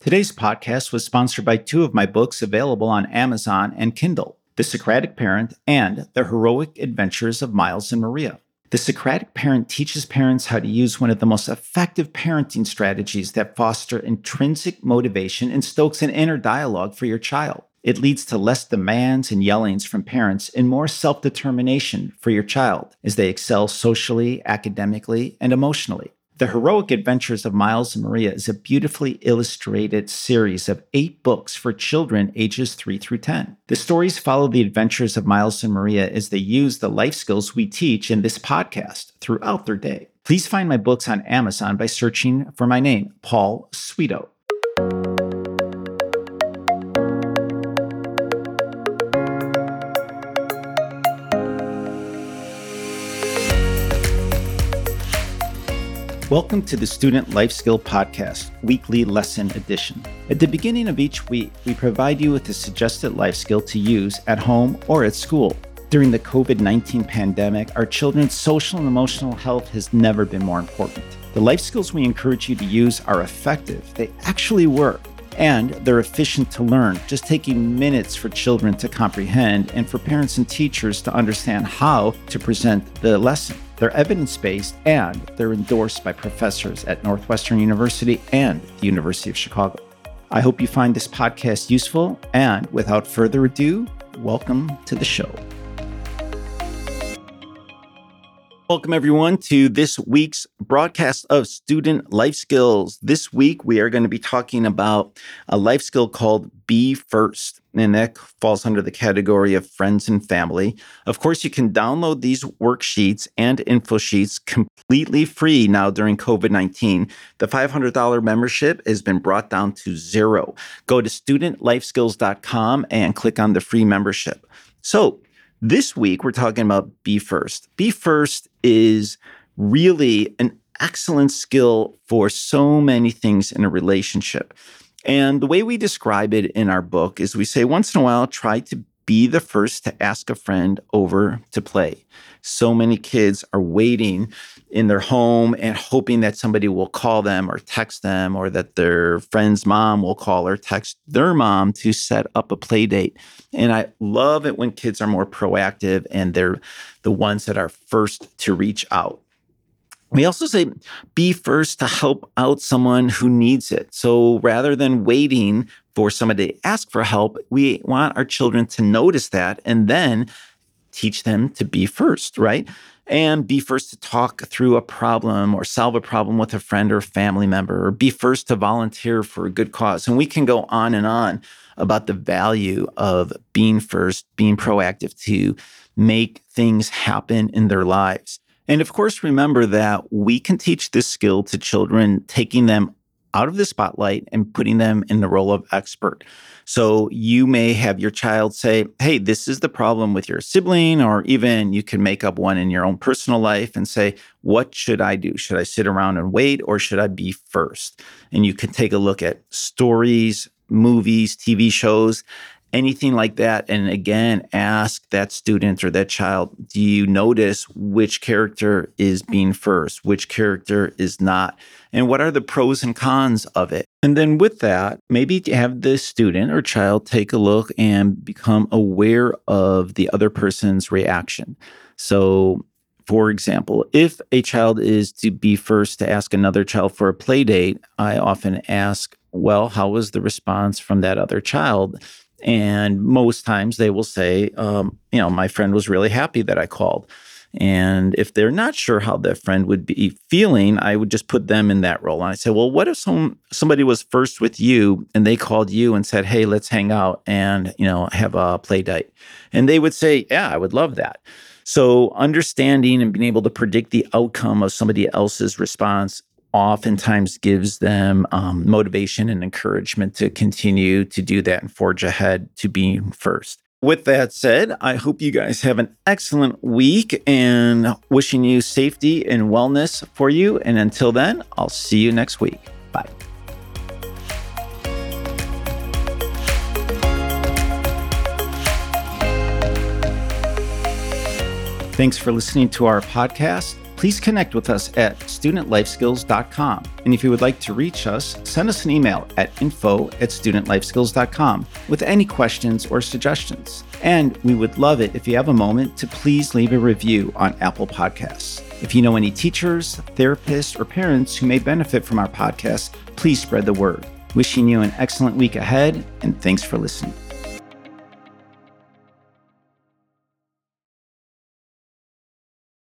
Today's podcast was sponsored by two of my books available on Amazon and Kindle The Socratic Parent and The Heroic Adventures of Miles and Maria. The Socratic Parent teaches parents how to use one of the most effective parenting strategies that foster intrinsic motivation and stokes an inner dialogue for your child. It leads to less demands and yellings from parents and more self determination for your child as they excel socially, academically, and emotionally. The Heroic Adventures of Miles and Maria is a beautifully illustrated series of eight books for children ages 3 through 10. The stories follow the adventures of Miles and Maria as they use the life skills we teach in this podcast throughout their day. Please find my books on Amazon by searching for my name, Paul Sweeto. Welcome to the Student Life Skill Podcast, weekly lesson edition. At the beginning of each week, we provide you with a suggested life skill to use at home or at school. During the COVID 19 pandemic, our children's social and emotional health has never been more important. The life skills we encourage you to use are effective, they actually work, and they're efficient to learn, just taking minutes for children to comprehend and for parents and teachers to understand how to present the lesson. They're evidence based and they're endorsed by professors at Northwestern University and the University of Chicago. I hope you find this podcast useful. And without further ado, welcome to the show. Welcome, everyone, to this week's broadcast of Student Life Skills. This week, we are going to be talking about a life skill called Be First, and that falls under the category of friends and family. Of course, you can download these worksheets and info sheets completely free now during COVID 19. The $500 membership has been brought down to zero. Go to studentlifeskills.com and click on the free membership. So, this week, we're talking about Be First. Be First is really an excellent skill for so many things in a relationship. And the way we describe it in our book is we say once in a while, try to be the first to ask a friend over to play. So many kids are waiting in their home and hoping that somebody will call them or text them or that their friend's mom will call or text their mom to set up a play date. And I love it when kids are more proactive and they're the ones that are first to reach out. We also say be first to help out someone who needs it. So rather than waiting for somebody to ask for help, we want our children to notice that and then teach them to be first, right? And be first to talk through a problem or solve a problem with a friend or family member, or be first to volunteer for a good cause. And we can go on and on about the value of being first, being proactive to make things happen in their lives. And of course, remember that we can teach this skill to children, taking them out of the spotlight and putting them in the role of expert. So you may have your child say, Hey, this is the problem with your sibling, or even you can make up one in your own personal life and say, What should I do? Should I sit around and wait, or should I be first? And you can take a look at stories, movies, TV shows, anything like that. And again, ask that student or that child, do you notice which character is being first, which character is not? And what are the pros and cons of it? And then with that, maybe have the student or child take a look and become aware of the other person's reaction. So for example, if a child is to be first to ask another child for a play date, I often ask, well, how was the response from that other child? And most times they will say, um, you know, my friend was really happy that I called. And if they're not sure how their friend would be feeling, I would just put them in that role. And I say, well, what if some somebody was first with you and they called you and said, hey, let's hang out and you know have a play date? And they would say, yeah, I would love that. So understanding and being able to predict the outcome of somebody else's response oftentimes gives them um, motivation and encouragement to continue to do that and forge ahead to being first. With that said, I hope you guys have an excellent week and wishing you safety and wellness for you. And until then, I'll see you next week. Bye. Thanks for listening to our podcast. Please connect with us at studentlifeskills.com. And if you would like to reach us, send us an email at info at studentlifeskills.com with any questions or suggestions. And we would love it if you have a moment to please leave a review on Apple Podcasts. If you know any teachers, therapists, or parents who may benefit from our podcast, please spread the word. Wishing you an excellent week ahead, and thanks for listening.